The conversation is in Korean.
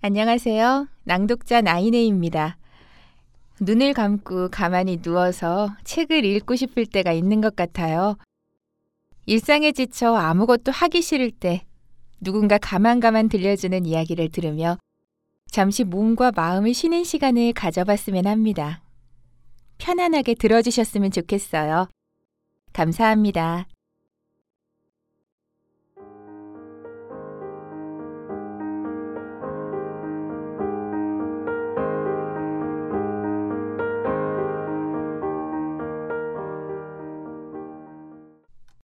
안녕하세요. 낭독자 나이네입니다. 눈을 감고 가만히 누워서 책을 읽고 싶을 때가 있는 것 같아요. 일상에 지쳐 아무것도 하기 싫을 때 누군가 가만가만 들려주는 이야기를 들으며 잠시 몸과 마음을 쉬는 시간을 가져봤으면 합니다. 편안하게 들어주셨으면 좋겠어요. 감사합니다.